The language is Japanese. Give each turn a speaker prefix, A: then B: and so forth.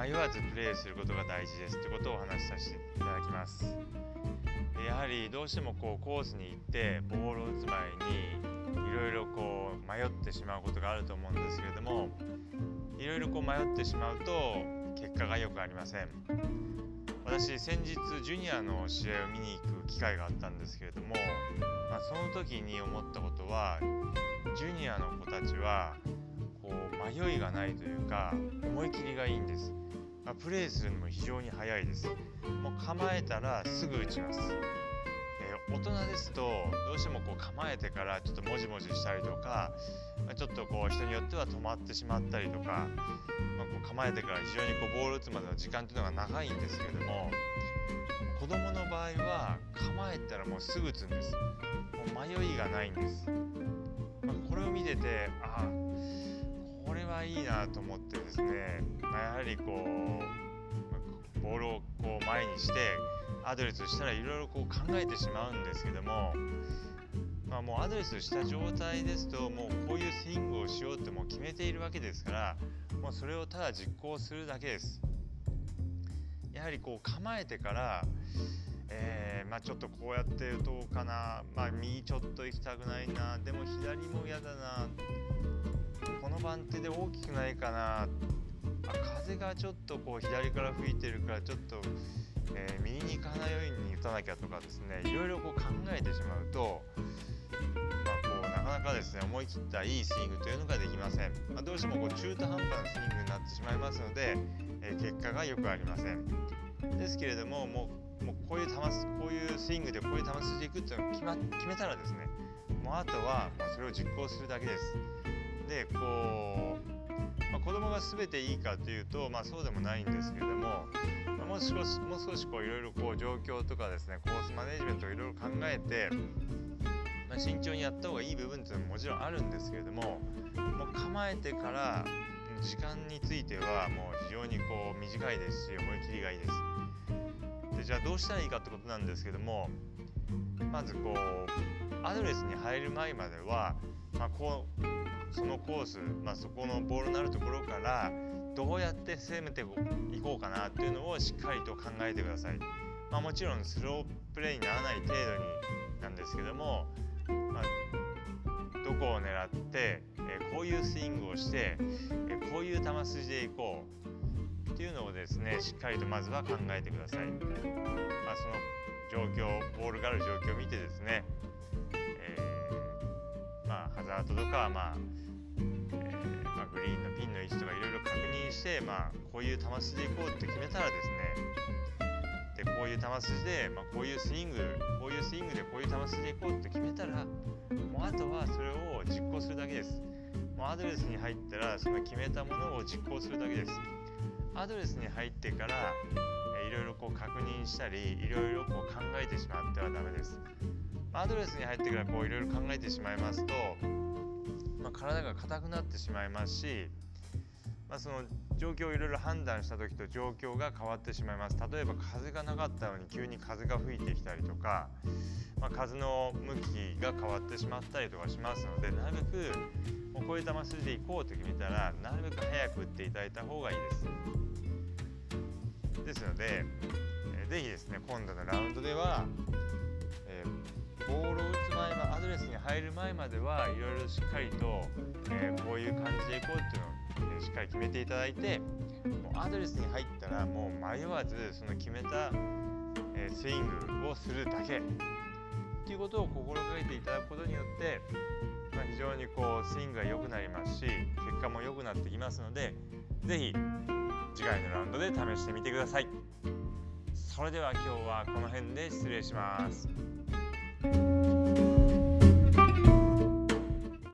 A: 迷わずプレーすることが大事ですということをお話しさせていただきます。やはりどうしてもこうコースに行ってボールを打つ前にいろいろこう迷ってしまうことがあると思うんですけれどもいろいろこう迷ってしまうと結果が良くありません。私先日ジュニアの試合を見に行く機会があったんですけれども、まあ、その時に思ったことはジュニアの子たちはこう迷いがないというか思い切りがいいんです、まあ、プレーするのも非常に速いです。もう構えたらすぐ打ちます、えー、大人ですとどうしてもこう構えてからちょっともじもじしたりとか、まあ、ちょっとこう人によっては止まってしまったりとか、まあ、こう構えてから非常にこうボール打つまでの時間というのが長いんですけれども子供の場合は構えたらもうすぐ打つんです。もう迷いがないんです、まあ、これを見ててああこれはいいなと思ってですね、はりこうボールをこう前にしてアドレスしたらいろいろこう考えてしまうんですけども、まあ、もうアドレスした状態ですともうこういうスイングをしようってもう決めているわけですからもうそれをただ実行するだけです。やはりこう構えてから、えー、まあ、ちょっとこうやって打とうかな、まあ、右ちょっと行きたくないなでも左も嫌だなこの番手で大きくないかなあ風がちょっとこう左から吹いてるからちょっと、えー、右に行かないように打たなきゃとかですねいろいろこう考えてしまうと、まあ、こうなかなかですね思い切ったいいスイングというのができません、まあ、どうしてもこう中途半端なスイングになってしまいますので、えー、結果がよくありません。ですけれどももうもうこういう球こういうスイングでこういう球筋でいくっていうのを決,、ま、決めたらですねもうあとは、ま、それを実行するだけです。でこう、子供が全ていいかというと、まあ、そうでもないんですけれども、まあ、もう少しもう少しこういろいろこう状況とかですねコースマネジメントをいろいろ考えて、まあ、慎重にやった方がいい部分っていうのももちろんあるんですけれどももう構えてから時間についてはもう非常にこう短いですし思い切りがいいです。でじゃあどうしたらいいかってことなんですけどもまずこうアドレスに入る前までは、まあ、こうそのコース、まあ、そこのボールのあるところからどうやって攻めていこうかなっていうのをしっかりと考えてください。まあ、もちろんスロープレーにならない程度になんですけども、まあ、どこを狙って、え、こういうスイングをして、え、こういう球筋でいこうっていうのをですねしっかりとまずは考えてください。まあ、その状況ボールがある状況を見てですね、えー、まあ、ハザードとか、まあ、グリーンのピンの位置とかいろいろ確認して、まあ、こういう球筋でいこうって決めたらですねでこういう球筋で、まあ、こういうスイングこういうスイングでこういう球筋でいこうって決めたらもうあとはそれを実行するだけです。もうアドレスに入ったらその決めたものを実行するだけです。アドレスに入ってからいろいろこう確認したりいろいろこう考えてしまってはダメです。アドレスに入ってからこういろいろ考えてしまいますと、まあ、体が硬くなってしまいますし、まあ、その状況をいろいろ判断した時と状況が変わってしまいます例えば風がなかったのに急に風が吹いてきたりとか、まあ、風の向きが変わってしまったりとかしますのでなるべくもうこういう球筋でいこうと決めたらなるべく早く打っていただいた方がいいです。ですので、えー、ぜひですね今度のラウンドでは、る前まではいろいろしっかりと、えー、こういう感じでいこうっていうのをえしっかり決めていただいてもうアドレスに入ったらもう迷わずその決めた、えスイングをするだけっていうことを心がけていただくことによって、まあ、非常にこうスイングが良くなりますし結果も良くなってきますので是非次回のラウンドで試してみてください。それでは今日はこの辺で失礼します。